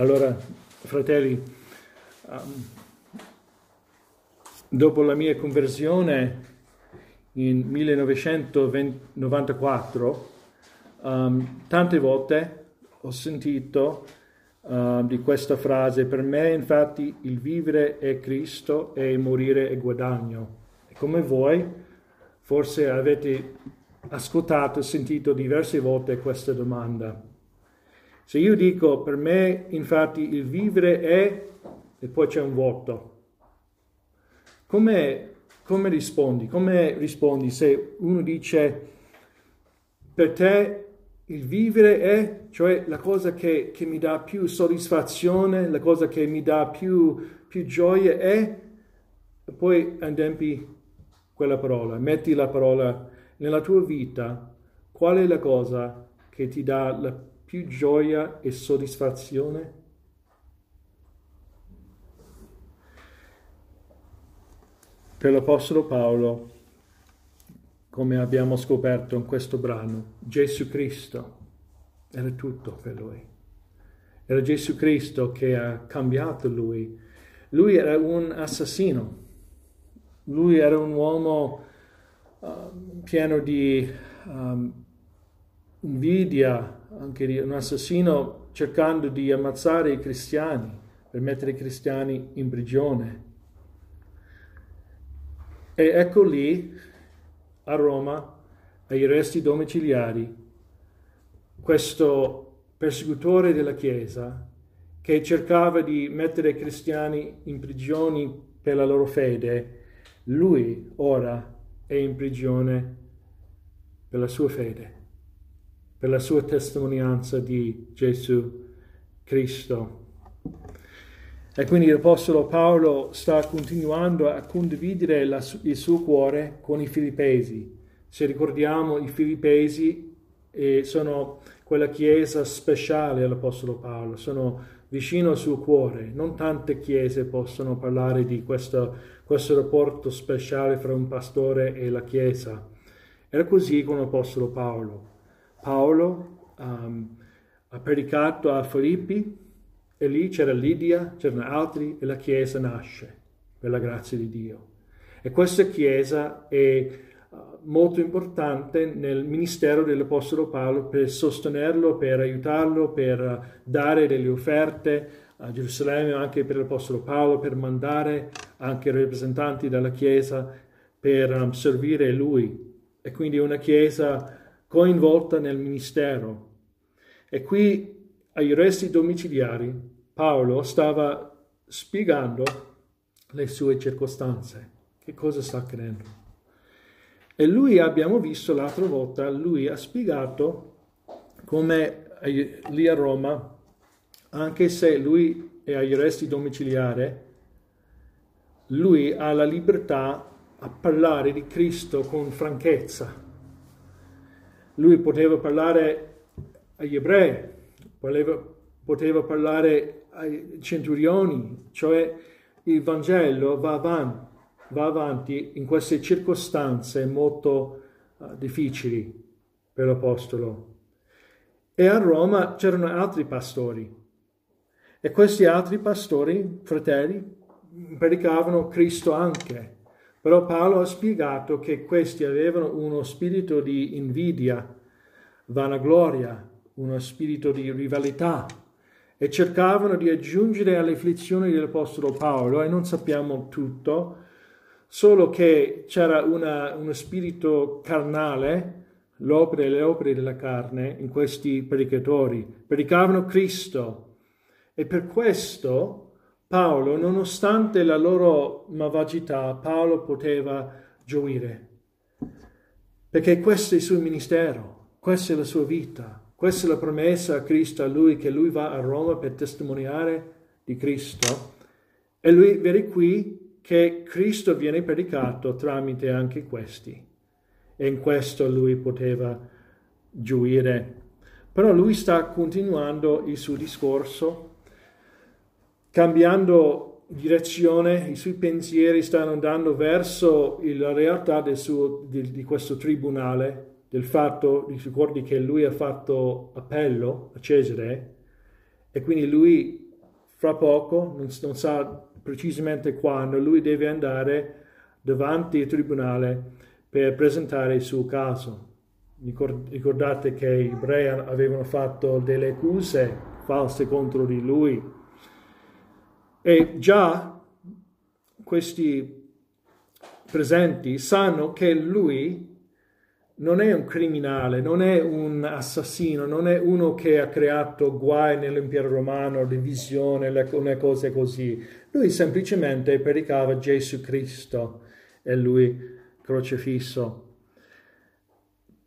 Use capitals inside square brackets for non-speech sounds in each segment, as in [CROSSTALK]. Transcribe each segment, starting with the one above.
Allora, fratelli, um, dopo la mia conversione in 1994, um, tante volte ho sentito uh, di questa frase, per me infatti il vivere è Cristo e morire è guadagno. E come voi, forse avete ascoltato e sentito diverse volte questa domanda. Se io dico per me infatti il vivere è e poi c'è un vuoto, come, come rispondi? Come rispondi se uno dice per te il vivere è, cioè la cosa che, che mi dà più soddisfazione, la cosa che mi dà più, più gioia è, e poi adempi quella parola, metti la parola nella tua vita, qual è la cosa che ti dà la più gioia e soddisfazione? Per l'Apostolo Paolo, come abbiamo scoperto in questo brano, Gesù Cristo era tutto per lui. Era Gesù Cristo che ha cambiato lui. Lui era un assassino. Lui era un uomo uh, pieno di um, invidia, anche un assassino cercando di ammazzare i cristiani, per mettere i cristiani in prigione. E ecco lì, a Roma, ai resti domiciliari, questo persecutore della Chiesa che cercava di mettere i cristiani in prigione per la loro fede, lui ora è in prigione per la sua fede per la sua testimonianza di Gesù Cristo. E quindi l'Apostolo Paolo sta continuando a condividere la, il suo cuore con i filippesi. Se ricordiamo, i filippesi eh, sono quella chiesa speciale all'Apostolo Paolo, sono vicino al suo cuore. Non tante chiese possono parlare di questo, questo rapporto speciale fra un pastore e la chiesa. Era così con l'Apostolo Paolo. Paolo um, ha predicato a Filippi e lì c'era Lidia, c'erano altri e la Chiesa nasce per la grazia di Dio. E questa Chiesa è uh, molto importante nel ministero dell'Apostolo Paolo per sostenerlo, per aiutarlo, per dare delle offerte a Gerusalemme, anche per l'Apostolo Paolo, per mandare anche rappresentanti della Chiesa per um, servire lui. E quindi una Chiesa coinvolta nel ministero. E qui ai resti domiciliari Paolo stava spiegando le sue circostanze, che cosa sta accadendo. E lui abbiamo visto l'altra volta, lui ha spiegato come lì a Roma, anche se lui è agli arresti domiciliari, lui ha la libertà a parlare di Cristo con franchezza lui poteva parlare agli ebrei, poteva, poteva parlare ai centurioni, cioè il Vangelo va avanti, va avanti in queste circostanze molto uh, difficili per l'Apostolo. E a Roma c'erano altri pastori e questi altri pastori, fratelli, predicavano Cristo anche. Però Paolo ha spiegato che questi avevano uno spirito di invidia, vanagloria, uno spirito di rivalità e cercavano di aggiungere alle afflizioni dell'Apostolo Paolo, e non sappiamo tutto, solo che c'era una, uno spirito carnale, l'opera e le opere della carne in questi predicatori. Predicavano Cristo e per questo Paolo, nonostante la loro malvagità, Paolo poteva gioire, perché questo è il suo ministero, questa è la sua vita, questa è la promessa a Cristo, a lui, che lui va a Roma per testimoniare di Cristo. E lui vede qui che Cristo viene predicato tramite anche questi. E in questo lui poteva gioire. Però lui sta continuando il suo discorso cambiando direzione, i suoi pensieri stanno andando verso la realtà suo, di, di, questo tribunale, del fatto, ricordi che lui ha fatto appello a Cesare e quindi lui fra poco, non, non sa precisamente quando, lui deve andare davanti al tribunale per presentare il suo caso. Ricordate che i ebrei avevano fatto delle accuse false contro di lui e già questi presenti sanno che lui non è un criminale, non è un assassino, non è uno che ha creato guai nell'impero romano, divisione, le cose così. Lui semplicemente predicava Gesù Cristo e lui crocefisso.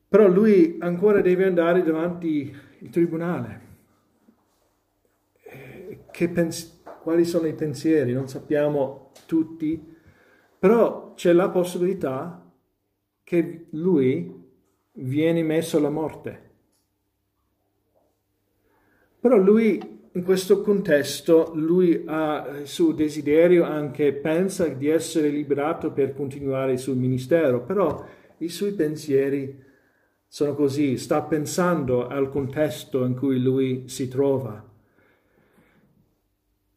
Però lui ancora deve andare davanti al tribunale. Pens- quali sono i pensieri? Non sappiamo tutti, però c'è la possibilità che lui viene messo alla morte. Però lui, in questo contesto, lui ha il suo desiderio anche, pensa di essere liberato per continuare il suo ministero, però i suoi pensieri sono così, sta pensando al contesto in cui lui si trova.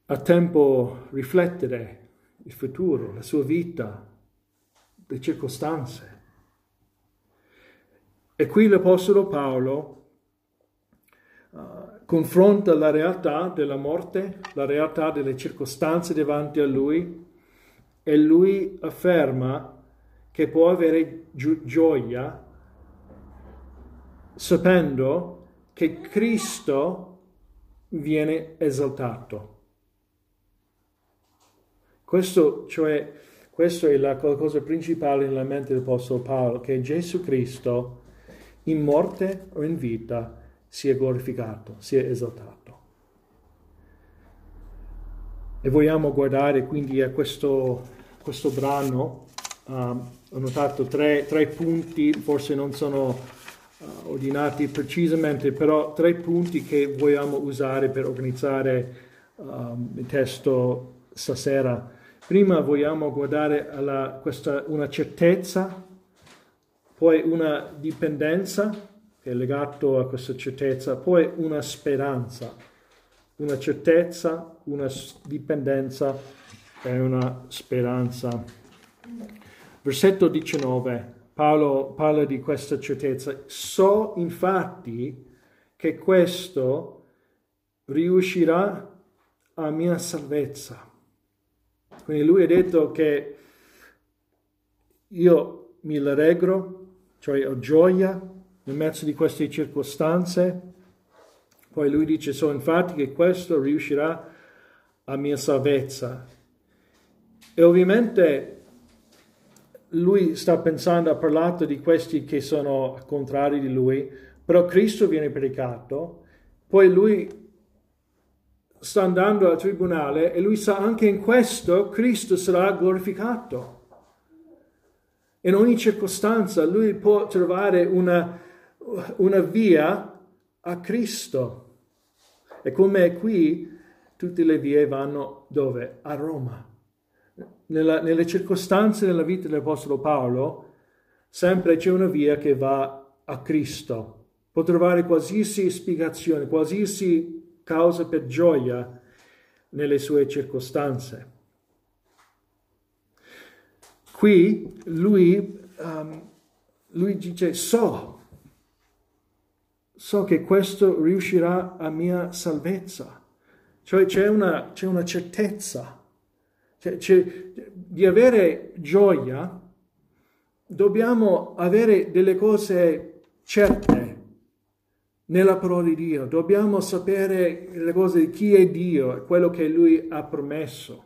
Ha tempo riflettere il futuro, la sua vita, le circostanze. E qui l'Apostolo Paolo uh, confronta la realtà della morte, la realtà delle circostanze davanti a lui e lui afferma che può avere gi- gioia sapendo che Cristo viene esaltato. Questo, cioè, questa è la cosa principale nella mente dell'Apostolo Paolo, che Gesù Cristo in morte o in vita sia glorificato, sia esaltato. E vogliamo guardare quindi a questo, questo brano, um, ho notato tre, tre, punti, forse non sono uh, ordinati precisamente, però tre punti che vogliamo usare per organizzare um, il testo stasera. Prima vogliamo guardare alla, questa, una certezza poi una dipendenza che è legato a questa certezza, poi una speranza, una certezza, una dipendenza e una speranza. Versetto 19, Paolo parla di questa certezza. So infatti che questo riuscirà a mia salvezza. Quindi lui ha detto che io mi allegro cioè ho gioia nel mezzo di queste circostanze. Poi lui dice, so infatti che questo riuscirà a mia salvezza. E ovviamente lui sta pensando, ha parlato di questi che sono contrari di lui, però Cristo viene predicato, poi lui sta andando al tribunale e lui sa anche in questo Cristo sarà glorificato. In ogni circostanza lui può trovare una, una via a Cristo. E come qui, tutte le vie vanno dove? A Roma. Nella, nelle circostanze della vita dell'Apostolo Paolo, sempre c'è una via che va a Cristo. Può trovare qualsiasi spiegazione, qualsiasi causa per gioia nelle sue circostanze. Qui lui, um, lui dice so, so che questo riuscirà a mia salvezza. Cioè c'è una, c'è una certezza. C'è, c'è, di avere gioia dobbiamo avere delle cose certe nella parola di Dio. Dobbiamo sapere le cose di chi è Dio e quello che Lui ha promesso.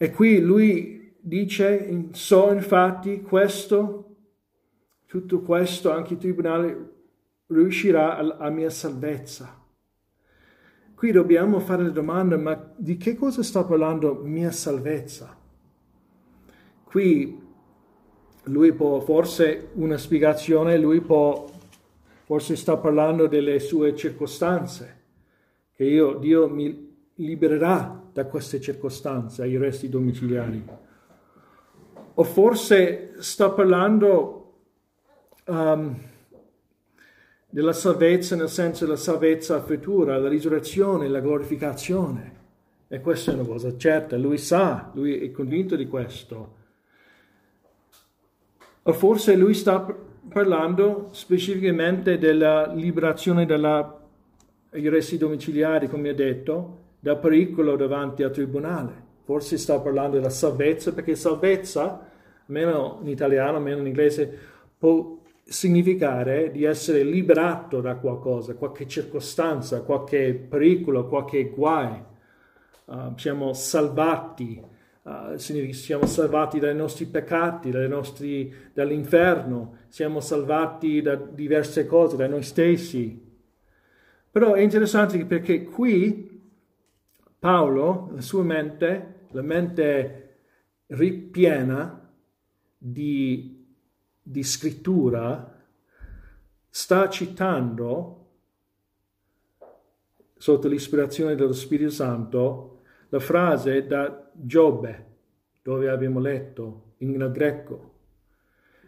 E qui lui dice, so infatti questo, tutto questo, anche il tribunale riuscirà a mia salvezza. Qui dobbiamo fare la domanda, ma di che cosa sta parlando mia salvezza? Qui lui può, forse una spiegazione, lui può, forse sta parlando delle sue circostanze, che io, Dio mi libererà da queste circostanze ai resti domiciliari. O forse sta parlando um, della salvezza nel senso della salvezza futura, la risurrezione, la glorificazione. E questa è una cosa certa, lui sa, lui è convinto di questo. O forse lui sta parlando specificamente della liberazione dagli arresti domiciliari, come ho detto, dal pericolo davanti al tribunale. Forse sta parlando della salvezza, perché salvezza, meno in italiano, meno in inglese, può significare di essere liberato da qualcosa, qualche circostanza, qualche pericolo, qualche guai. Uh, siamo salvati, uh, siamo salvati dai nostri peccati, dai nostri, dall'inferno, siamo salvati da diverse cose, da noi stessi. Però è interessante perché qui Paolo, la sua mente, la mente ripiena di, di scrittura, sta citando, sotto l'ispirazione dello Spirito Santo, la frase da Giobbe, dove abbiamo letto in greco.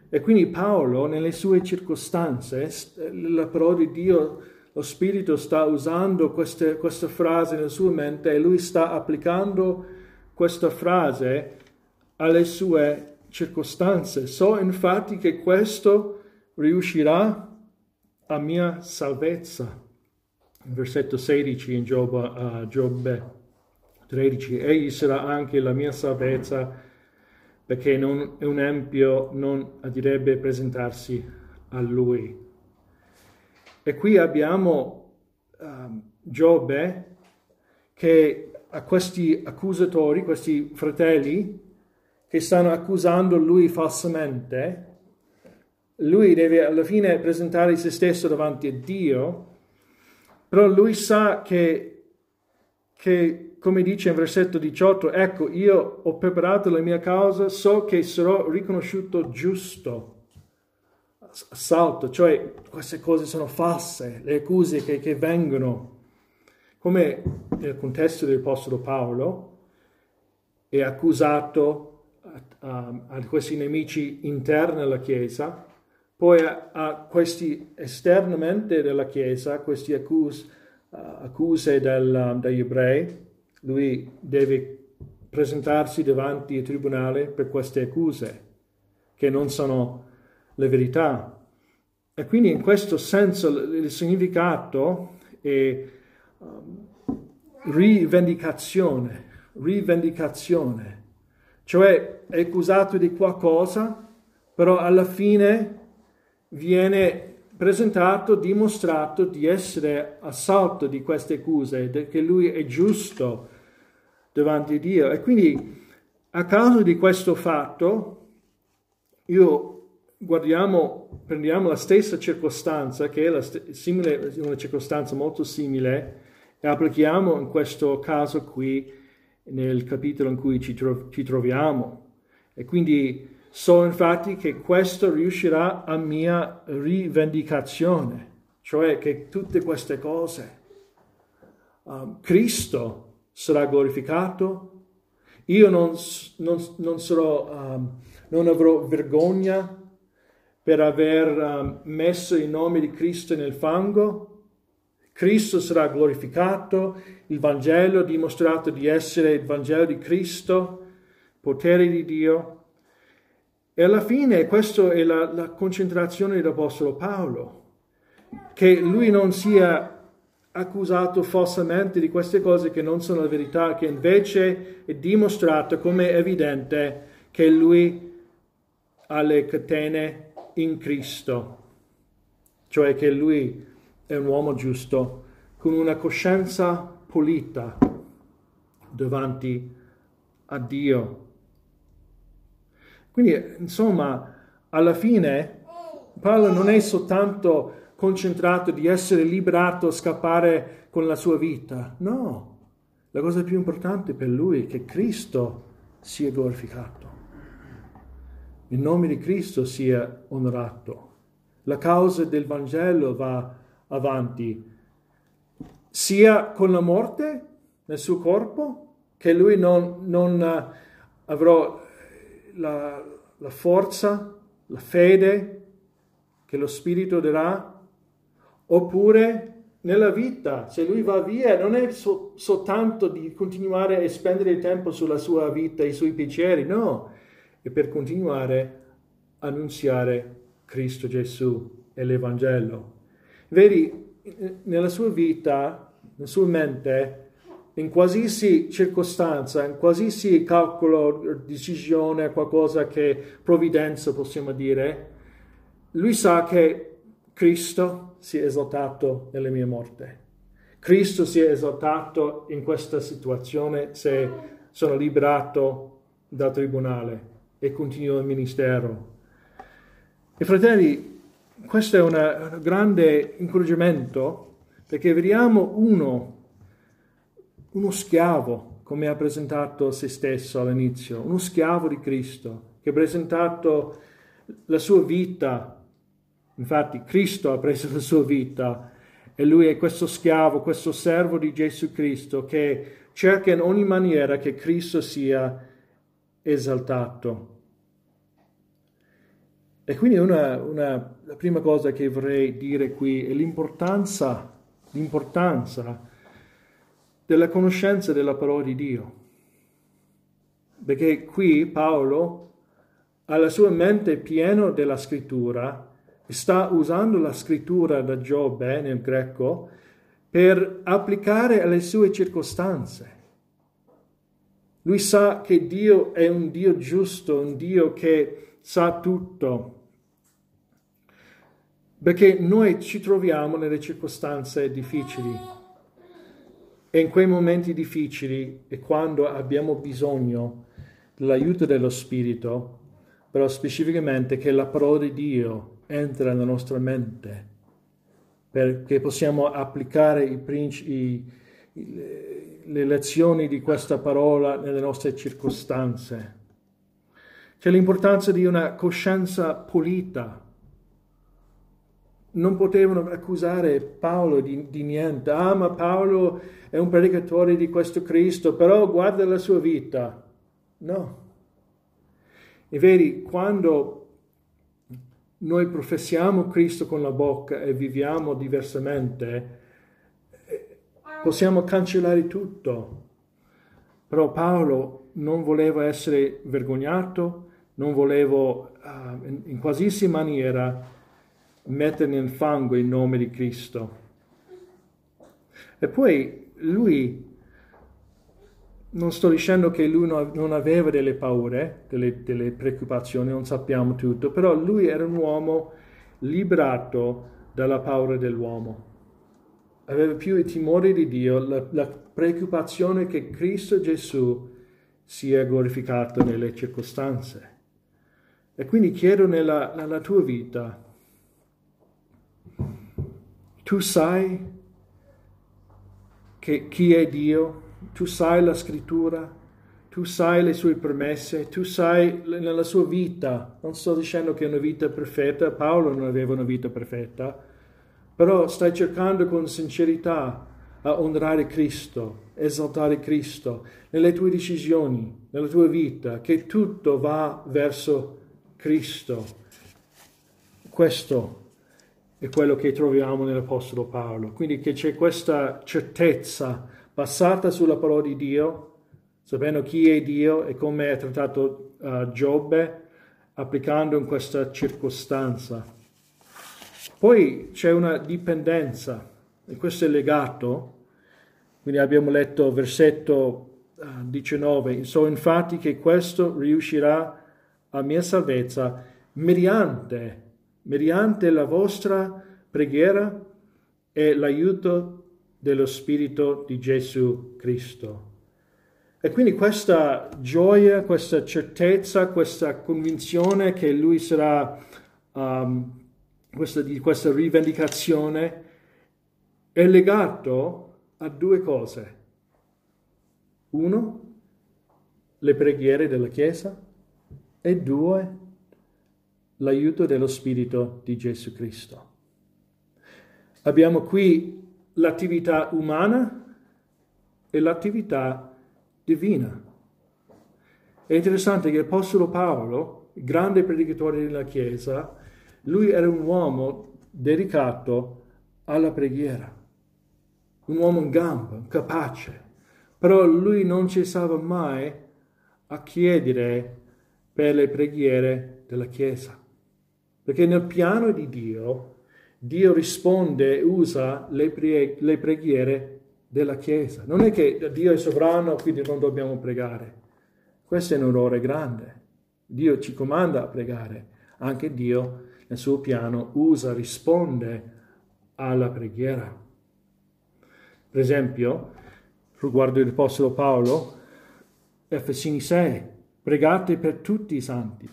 E quindi Paolo, nelle sue circostanze, la parola di Dio lo Spirito sta usando queste, questa frase nella sua mente e lui sta applicando questa frase alle sue circostanze. So infatti che questo riuscirà a mia salvezza. Versetto 16 in Giobbe, uh, Giobbe 13. Egli sarà anche la mia salvezza perché non, un empio non adirebbe presentarsi a lui. E qui abbiamo um, Giobbe che a questi accusatori, questi fratelli che stanno accusando lui falsamente, lui deve alla fine presentare se stesso davanti a Dio, però lui sa che, che come dice in versetto 18, ecco, io ho preparato la mia causa, so che sarò riconosciuto giusto. Assalto, cioè queste cose sono false, le accuse che, che vengono come nel contesto dell'Apostolo Paolo è accusato a, a questi nemici interni alla Chiesa, poi a, a questi esternamente della Chiesa, queste accuse, accuse del, degli ebrei, lui deve presentarsi davanti al tribunale per queste accuse, che non sono le verità. E quindi in questo senso il significato è um, rivendicazione, rivendicazione, cioè è accusato di qualcosa, però alla fine viene presentato, dimostrato di essere assalto di queste accuse, che lui è giusto davanti a Dio. E quindi a causa di questo fatto, io guardiamo, prendiamo la stessa circostanza, che è st- simile, una circostanza molto simile, e applichiamo in questo caso qui nel capitolo in cui ci, tro- ci troviamo. E quindi so infatti che questo riuscirà a mia rivendicazione, cioè che tutte queste cose, um, Cristo sarà glorificato, io non, non, non, sarò, um, non avrò vergogna per aver um, messo il nome di Cristo nel fango, Cristo sarà glorificato, il Vangelo dimostrato di essere il Vangelo di Cristo, potere di Dio. E alla fine questa è la, la concentrazione dell'Apostolo Paolo, che lui non sia accusato falsamente di queste cose che non sono la verità, che invece è dimostrato come evidente che lui ha le catene in Cristo, cioè che lui è un uomo giusto, con una coscienza pulita davanti a Dio. Quindi, insomma, alla fine Paolo non è soltanto concentrato di essere liberato, scappare con la sua vita. No, la cosa più importante per lui è che Cristo sia glorificato. Il nome di Cristo sia onorato. La causa del Vangelo va avanti, sia con la morte nel suo corpo, che lui non, non avrà la, la forza, la fede che lo Spirito darà, Oppure nella vita, se lui va via, non è so, soltanto di continuare a spendere il tempo sulla sua vita, i suoi piaceri, no, è per continuare a annunziare Cristo Gesù e l'Evangelo. Vedi, nella sua vita, nella sua mente, in qualsiasi circostanza, in qualsiasi calcolo, decisione, qualcosa che provvidenza possiamo dire, lui sa che Cristo si è esaltato nella mia morte. Cristo si è esaltato in questa situazione se sono liberato dal tribunale e continuo il ministero. E fratelli, questo è un grande incoraggiamento perché vediamo uno, uno schiavo, come ha presentato se stesso all'inizio, uno schiavo di Cristo, che ha presentato la sua vita Infatti Cristo ha preso la sua vita e lui è questo schiavo, questo servo di Gesù Cristo che cerca in ogni maniera che Cristo sia esaltato. E quindi una, una, la prima cosa che vorrei dire qui è l'importanza, l'importanza della conoscenza della parola di Dio. Perché qui Paolo ha la sua mente piena della scrittura sta usando la scrittura da Giobbe nel greco per applicare alle sue circostanze. Lui sa che Dio è un Dio giusto, un Dio che sa tutto, perché noi ci troviamo nelle circostanze difficili e in quei momenti difficili e quando abbiamo bisogno dell'aiuto dello Spirito, però specificamente che la parola di Dio entra nella nostra mente, perché possiamo applicare i principi, le lezioni di questa parola nelle nostre circostanze. C'è l'importanza di una coscienza pulita. Non potevano accusare Paolo di, di, niente. Ah, ma Paolo è un predicatore di questo Cristo, però guarda la sua vita. No. E vedi, quando noi professiamo Cristo con la bocca e viviamo diversamente, possiamo cancellare tutto. Però Paolo non voleva essere vergognato, non voleva uh, in, in qualsiasi maniera mettere nel fango il nome di Cristo. E poi lui non sto dicendo che lui non aveva delle paure, delle, delle, preoccupazioni, non sappiamo tutto, però lui era un uomo liberato dalla paura dell'uomo. Aveva più il timore di Dio, la, la preoccupazione che Cristo Gesù sia glorificato nelle circostanze. E quindi chiedo nella, nella tua vita, tu sai che chi è Dio? tu sai la scrittura, tu sai le sue promesse, tu sai nella sua vita, non sto dicendo che è una vita perfetta, Paolo non aveva una vita perfetta, però stai cercando con sincerità a onorare Cristo, esaltare Cristo nelle tue decisioni, nella tua vita, che tutto va verso Cristo. Questo è quello che troviamo nell'Apostolo Paolo. Quindi che c'è questa certezza basata sulla parola di Dio, sapendo chi è Dio e come è trattato uh, Giobbe, applicando in questa circostanza. Poi c'è una dipendenza, e questo è legato, quindi abbiamo letto versetto uh, 19, so infatti che questo riuscirà a mia salvezza mediante, mediante la vostra preghiera e l'aiuto dello Spirito di Gesù Cristo. E quindi questa gioia, questa certezza, questa convinzione che lui sarà, um, questa, di questa rivendicazione, è legato a due cose. Uno, le preghiere della Chiesa e due, l'aiuto dello Spirito di Gesù Cristo. Abbiamo qui l'attività umana e l'attività divina. È interessante che l'Apostolo Paolo, grande predicatore della Chiesa, lui era un uomo dedicato alla preghiera, un uomo in gamba, capace, però lui non cessava mai a chiedere per le preghiere della Chiesa, perché nel piano di Dio, Dio risponde e usa le, pre- le preghiere della Chiesa. Non è che Dio è sovrano, quindi non dobbiamo pregare. Questo è un errore grande. Dio ci comanda a pregare, anche Dio nel suo piano usa, risponde alla preghiera. Per esempio, riguardo l'Apostolo Paolo, Efesini 6, pregate per tutti i santi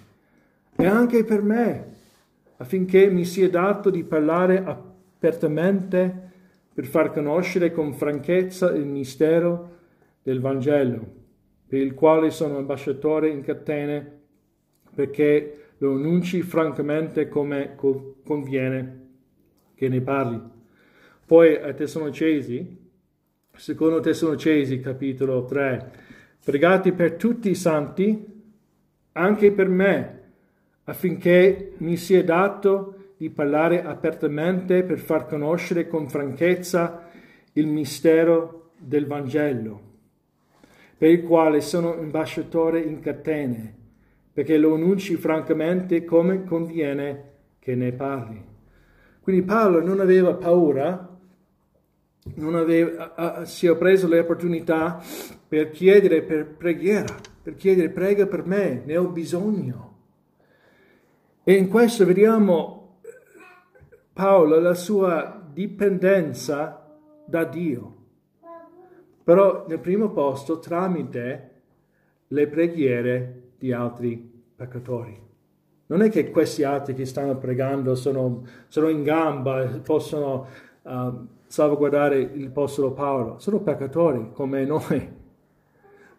e anche per me, affinché mi sia dato di parlare apertamente per far conoscere con franchezza il mistero del Vangelo, per il quale sono ambasciatore in catene, perché lo annunci francamente come conviene che ne parli. Poi a Tessalonicesi, secondo Tessalonicesi capitolo 3, pregate per tutti i santi, anche per me, affinché mi sia dato di parlare apertamente per far conoscere con franchezza il mistero del Vangelo, per il quale sono ambasciatore in catene, perché lo annunci francamente come conviene che ne parli. Quindi Paolo non aveva paura, non aveva, si è preso le opportunità per chiedere per preghiera, per chiedere prega per me, ne ho bisogno. E in questo vediamo Paolo la sua dipendenza da Dio. Però nel primo posto tramite le preghiere di altri peccatori. Non è che questi altri che stanno pregando sono, sono in gamba e possono uh, salvaguardare il l'Apostolo Paolo, sono peccatori come noi.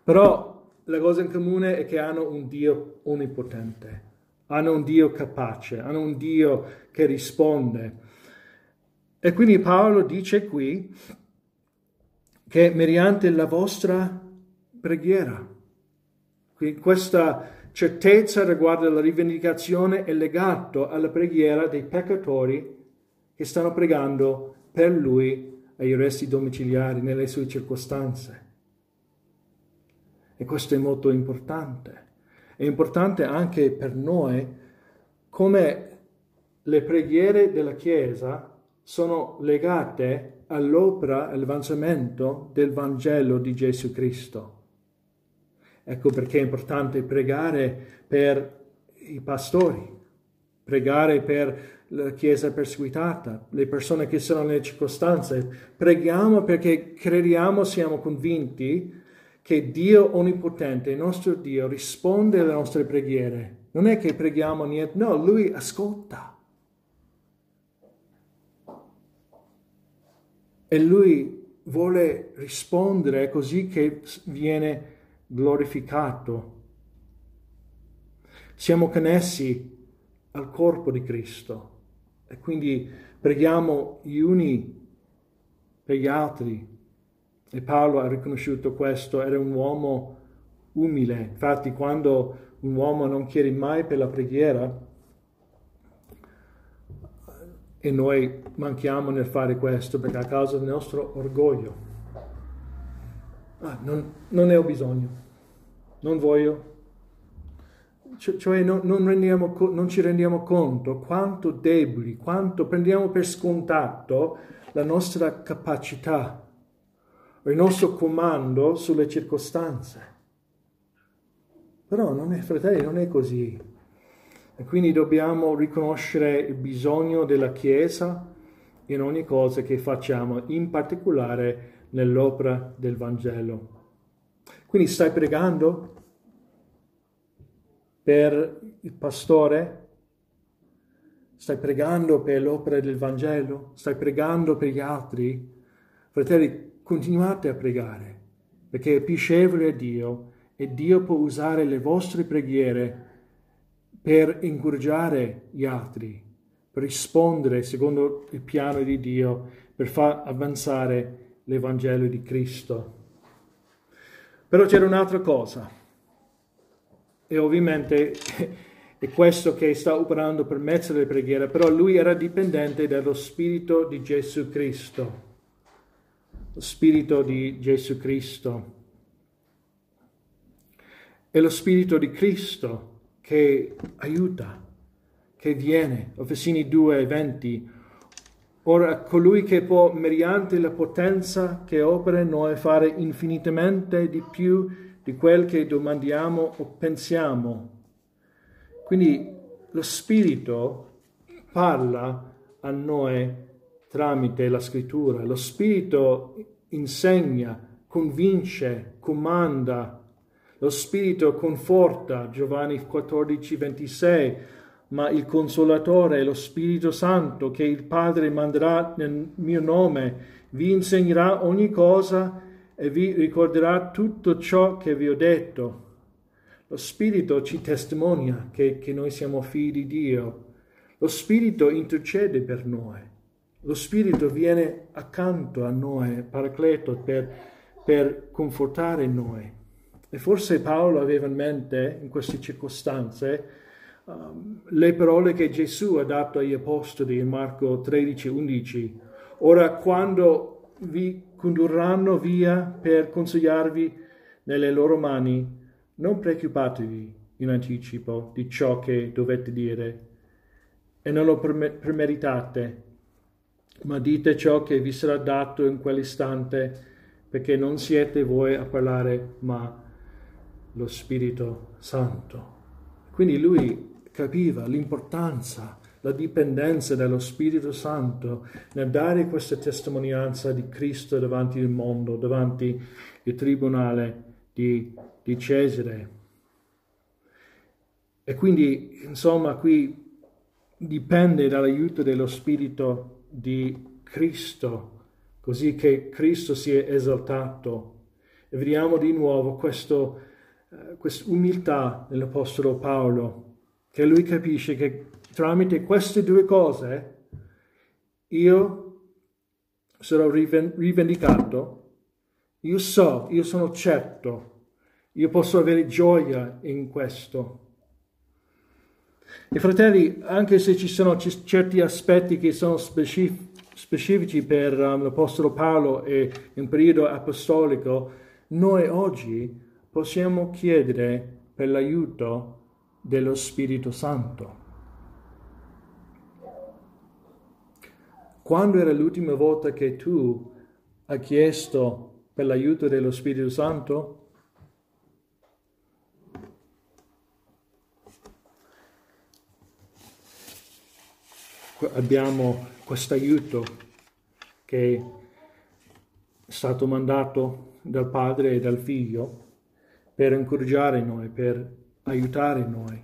Però la cosa in comune è che hanno un Dio onnipotente, hanno un Dio capace, hanno un Dio che risponde. E quindi Paolo dice qui che mediante la vostra preghiera, questa certezza riguardo alla rivendicazione è legato alla preghiera dei peccatori che stanno pregando per lui ai resti domiciliari nelle sue circostanze. E questo è molto importante. È importante anche per noi come le preghiere della Chiesa sono legate all'opera, all'avanzamento del Vangelo di Gesù Cristo. Ecco perché è importante pregare per i pastori, pregare per la Chiesa perseguitata, le persone che sono nelle circostanze. Preghiamo perché crediamo, siamo convinti che Dio Onnipotente, il nostro Dio, risponde alle nostre preghiere. Non è che preghiamo niente, no, Lui ascolta. E Lui vuole rispondere così che viene glorificato. Siamo connessi al corpo di Cristo e quindi preghiamo gli uni per gli altri. E Paolo ha riconosciuto questo, era un uomo umile. Infatti quando un uomo non chiede mai per la preghiera, e noi manchiamo nel fare questo perché a causa del nostro orgoglio. Ah, non, non ne ho bisogno, non voglio. Cioè non, non, rendiamo, non ci rendiamo conto quanto deboli, quanto prendiamo per scontato la nostra capacità, il nostro comando sulle circostanze. Però non è, fratelli, non è così. E quindi dobbiamo riconoscere il bisogno della Chiesa in ogni cosa che facciamo, in particolare nell'opera del Vangelo. Quindi stai pregando per il pastore? Stai pregando per l'opera del Vangelo? Stai pregando per gli altri? Fratelli, continuate a pregare, perché è piacevole a Dio e Dio può usare le vostre preghiere per incoraggiare gli altri, per rispondere secondo il piano di Dio, per far avanzare l'Evangelo di Cristo. Però c'era un'altra cosa, e ovviamente [LAUGHS] è questo che sta operando per mezzo delle preghiere, però lui era dipendente dallo Spirito di Gesù Cristo. Spirito di Gesù Cristo. È lo Spirito di Cristo che aiuta, che viene. Efesini 2, 20. Ora colui che può, mediante la potenza che opera in noi, fare infinitamente di più di quel che domandiamo o pensiamo. Quindi lo Spirito parla a noi tramite la scrittura. Lo Spirito insegna, convince, comanda. Lo Spirito conforta, Giovanni 14, 26 ma il Consolatore, lo Spirito Santo, che il Padre manderà nel mio nome, vi insegnerà ogni cosa e vi ricorderà tutto ciò che vi ho detto. Lo Spirito ci testimonia che, che noi siamo figli di Dio. Lo Spirito intercede per noi. Lo Spirito viene accanto a noi, Paracleto, per, per confortare noi. E forse Paolo aveva in mente in queste circostanze um, le parole che Gesù ha dato agli apostoli in Marco 13, 11. Ora quando vi condurranno via per consigliarvi nelle loro mani, non preoccupatevi in anticipo di ciò che dovete dire e non lo premeditate, ma dite ciò che vi sarà dato in quell'istante, perché non siete voi a parlare, ma lo Spirito Santo. Quindi lui capiva l'importanza, la dipendenza dello Spirito Santo nel dare questa testimonianza di Cristo davanti al mondo, davanti al tribunale di, di Cesare. E quindi, insomma, qui dipende dall'aiuto dello Spirito di Cristo, così che Cristo sia esaltato. E vediamo di nuovo questo, uh, questa umiltà nell'Apostolo Paolo che lui capisce che tramite queste due cose io sarò rivendicato, io so, io sono certo, io posso avere gioia in questo. E fratelli, anche se ci sono c- certi aspetti che sono specifici, specifici per um, l'Apostolo Paolo e in periodo apostolico, noi oggi possiamo chiedere per l'aiuto dello Spirito Santo. Quando era l'ultima volta che tu hai chiesto per l'aiuto dello Spirito Santo? Abbiamo questo aiuto che è stato mandato dal Padre e dal Figlio per incoraggiare noi, per aiutare noi.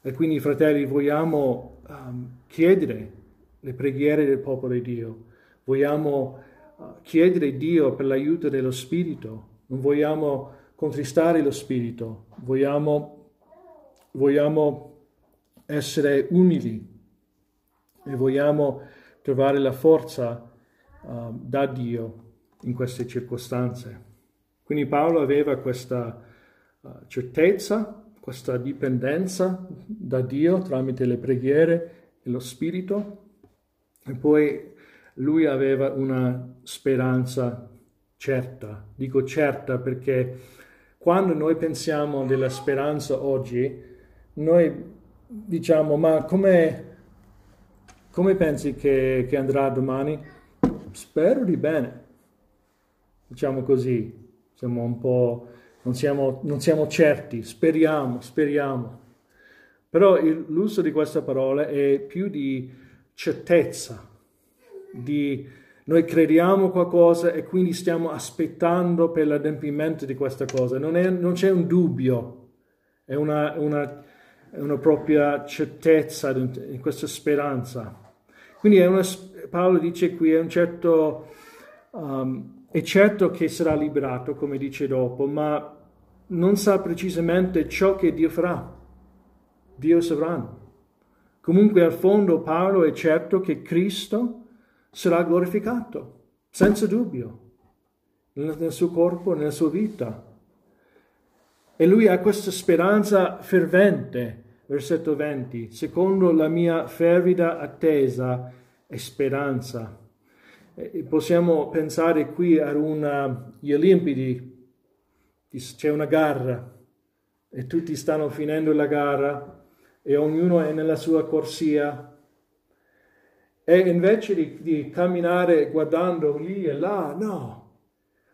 E quindi, fratelli, vogliamo um, chiedere le preghiere del popolo di Dio, vogliamo uh, chiedere Dio per l'aiuto dello Spirito, non vogliamo contristare lo Spirito, vogliamo, vogliamo essere umili e vogliamo trovare la forza uh, da Dio in queste circostanze. Quindi Paolo aveva questa uh, certezza questa dipendenza da Dio tramite le preghiere e lo Spirito. E poi lui aveva una speranza certa. Dico certa perché quando noi pensiamo della speranza oggi, noi diciamo, ma come, come pensi che, che andrà domani? Spero di bene. Diciamo così, siamo un po' non siamo, non siamo certi, speriamo, speriamo. Però il, l'uso di questa parola è più di certezza, di noi crediamo qualcosa e quindi stiamo aspettando per l'adempimento di questa cosa. Non, è, non c'è un dubbio, è una, una, una propria certezza in questa speranza. Quindi una, Paolo dice qui è un certo... Um, è certo che sarà liberato, come dice dopo, ma non sa precisamente ciò che Dio farà. Dio sovrano. Comunque al fondo Paolo è certo che Cristo sarà glorificato, senza dubbio, nel suo corpo, nella sua vita. E lui ha questa speranza fervente, versetto 20, secondo la mia fervida attesa e speranza. Possiamo pensare qui a una, gli Olimpiadi, c'è una gara e tutti stanno finendo la gara e ognuno è nella sua corsia e invece di, di camminare guardando lì e là, no,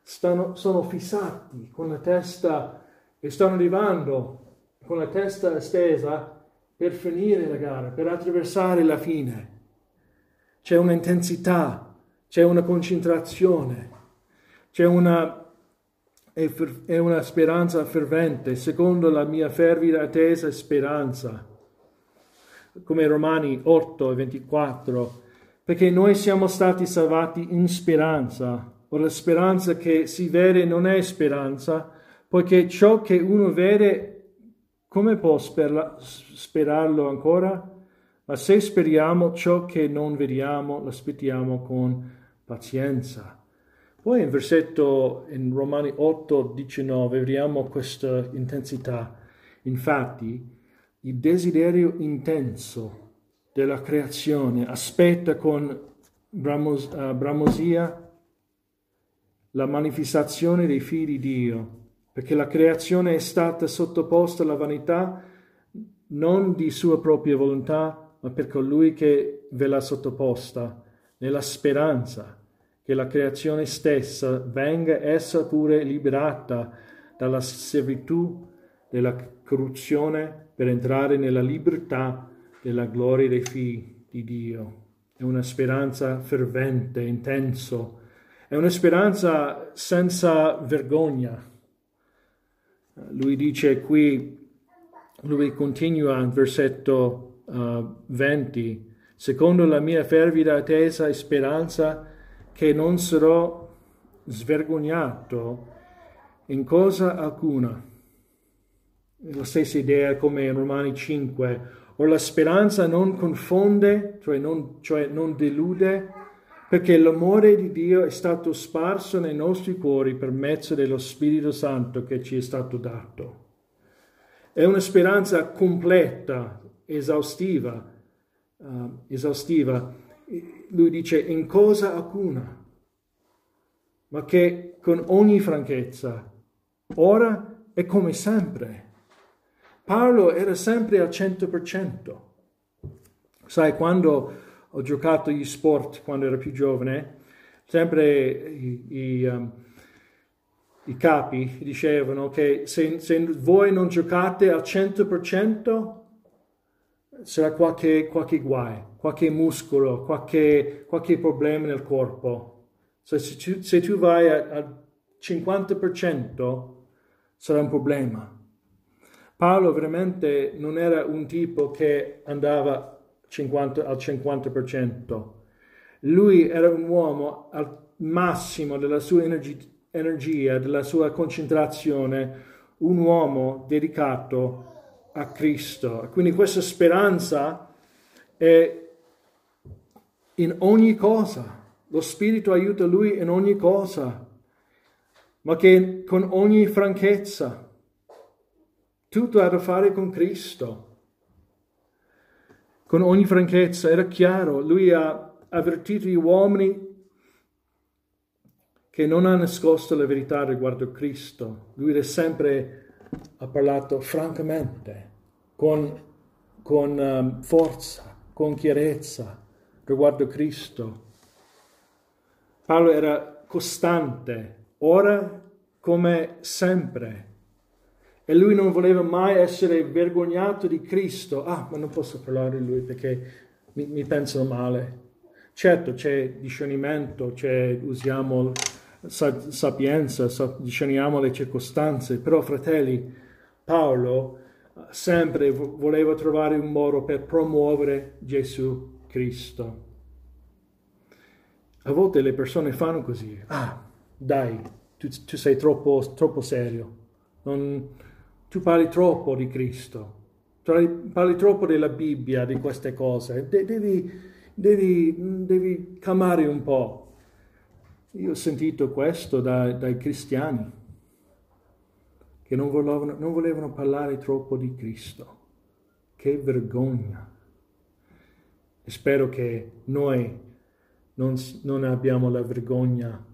stanno, sono fissati con la testa e stanno arrivando con la testa stesa per finire la gara, per attraversare la fine. C'è un'intensità, c'è una concentrazione, c'è una, è una speranza fervente, secondo la mia fervida attesa e speranza. Come Romani 8 e 24, perché noi siamo stati salvati in speranza, o la speranza che si vede non è speranza, poiché ciò che uno vede come può sperla, sperarlo ancora? Ma se speriamo ciò che non vediamo, l'aspettiamo con pazienza. Poi in versetto in Romani 8, 19 vediamo questa intensità. Infatti, il desiderio intenso della creazione aspetta con bramos, uh, bramosia la manifestazione dei figli di Dio perché la creazione è stata sottoposta alla vanità non di sua propria volontà, ma per colui che ve l'ha sottoposta, nella speranza che la creazione stessa venga essa pure liberata dalla servitù della corruzione per entrare nella libertà della gloria dei figli di Dio. È una speranza fervente, intenso, è una speranza senza vergogna, lui dice qui, lui continua in versetto uh, 20, secondo la mia fervida attesa e speranza che non sarò svergognato in cosa alcuna. La stessa idea come in Romani 5, o la speranza non confonde, cioè non, cioè non delude, perché l'amore di Dio è stato sparso nei nostri cuori per mezzo dello Spirito Santo che ci è stato dato. È una speranza completa, esaustiva, uh, esaustiva. Lui dice in cosa alcuna, ma che con ogni franchezza, ora e come sempre. Paolo era sempre al 100%. Sai, quando ho giocato gli sport quando ero più giovane, sempre i, i, um, i capi dicevano che se, se, voi non giocate al 100% sarà qualche, qualche guai, qualche muscolo, qualche, qualche problema nel corpo. Se, se, tu, se tu vai al 50% sarà un problema. Paolo veramente non era un tipo che andava 50, al 50%. Lui era un uomo al massimo della sua energia, della sua concentrazione, un uomo dedicato a Cristo. Quindi questa speranza è in ogni cosa. Lo Spirito aiuta lui in ogni cosa, ma che con ogni franchezza. Tutto ha a che fare con Cristo con ogni franchezza, era chiaro, lui ha avvertito gli uomini che non ha nascosto la verità riguardo Cristo. Lui ha sempre ha parlato francamente, con, con um, forza, con chiarezza riguardo Cristo. Paolo era costante, ora come sempre. E lui non voleva mai essere vergognato di Cristo. Ah, ma non posso parlare di lui perché mi, mi pensano male. Certo, c'è discernimento, c'è, usiamo sapienza, discerniamo le circostanze, però fratelli, Paolo sempre voleva trovare un modo per promuovere Gesù Cristo. A volte le persone fanno così, ah, dai, tu, tu sei troppo, troppo serio, non, tu parli troppo di Cristo, parli troppo della Bibbia, di queste cose, De- devi, devi, devi calmare un po'. Io ho sentito questo da, dai cristiani, che non volevano, non volevano parlare troppo di Cristo. Che vergogna. E spero che noi non, non abbiamo la vergogna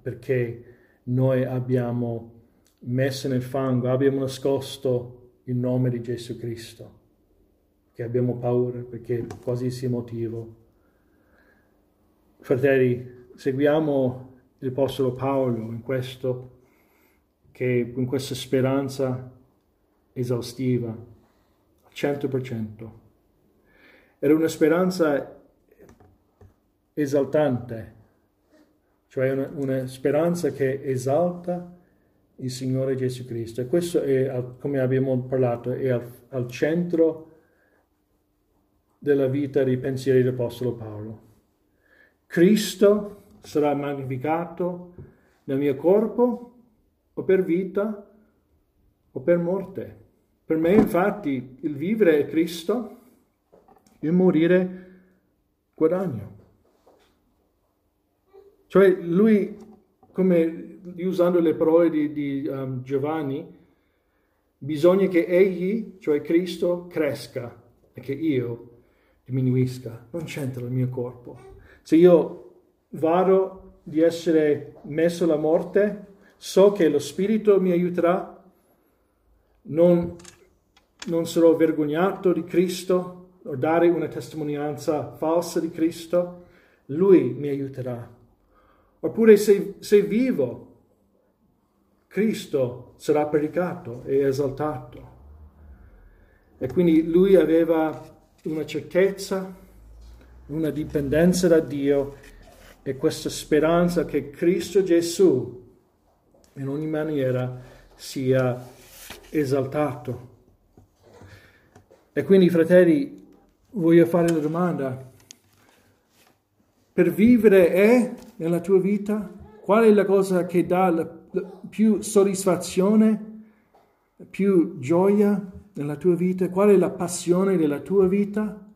perché noi abbiamo messo nel fango, abbiamo nascosto il nome di Gesù Cristo, che abbiamo paura perché qualsiasi motivo. Fratelli, seguiamo l'Apostolo Paolo in questo, che in questa speranza esaustiva, al 100%. Era una speranza esaltante, cioè una, una speranza che esalta il Signore Gesù Cristo. E questo è, come abbiamo parlato, è al, al centro della vita dei pensieri dell'Apostolo Paolo. Cristo sarà magnificato nel mio corpo o per vita o per morte. Per me infatti il vivere è Cristo, il morire guadagno. Cioè lui, come usando le parole di, di um, Giovanni, bisogna che egli, cioè Cristo, cresca e che io diminuisca. Non c'entra il mio corpo. Se io vado di essere messo alla morte, so che lo Spirito mi aiuterà, non, non sarò vergognato di Cristo o dare una testimonianza falsa di Cristo, Lui mi aiuterà. Oppure se, se vivo, Cristo sarà predicato e esaltato. E quindi lui aveva una certezza, una dipendenza da Dio e questa speranza che Cristo Gesù in ogni maniera sia esaltato. E quindi, fratelli, voglio fare la domanda, per vivere è nella tua vita? Qual è la cosa che dà la, più soddisfazione, più gioia nella tua vita? Qual è la passione della tua vita?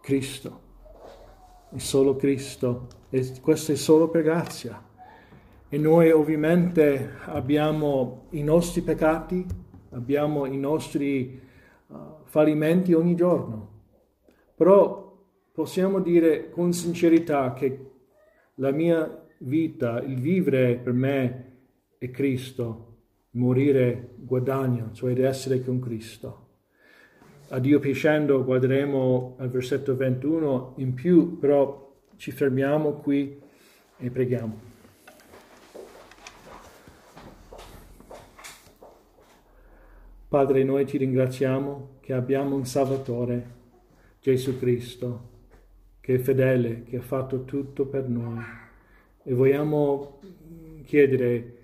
Cristo. È solo Cristo. E questo è solo per grazia. E noi ovviamente abbiamo i nostri peccati, abbiamo i nostri uh, fallimenti ogni giorno. Però possiamo dire con sincerità che la mia vita, il vivere per me è Cristo, morire guadagno, cioè di essere con Cristo. A Dio piacendo guarderemo al versetto 21 in più, però ci fermiamo qui e preghiamo. Padre, noi ti ringraziamo che abbiamo un Salvatore, Gesù Cristo, che è fedele, che ha fatto tutto per noi. E vogliamo chiedere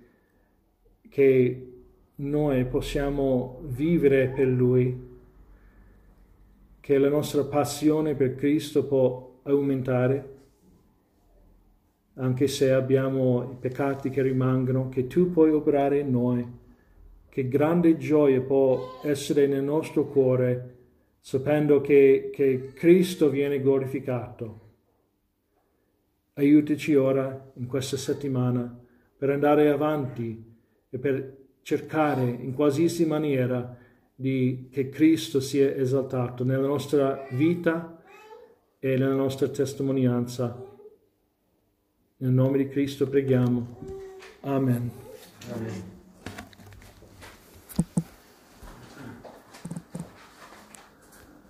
che noi possiamo vivere per Lui, che la nostra passione per Cristo può aumentare, anche se abbiamo i peccati che rimangono, che tu puoi operare in noi che grande gioia può essere nel nostro cuore sapendo che, che Cristo viene glorificato. Aiutaci ora in questa settimana per andare avanti e per cercare in qualsiasi maniera di, che Cristo sia esaltato nella nostra vita e nella nostra testimonianza. Nel nome di Cristo preghiamo. Amen. Amen.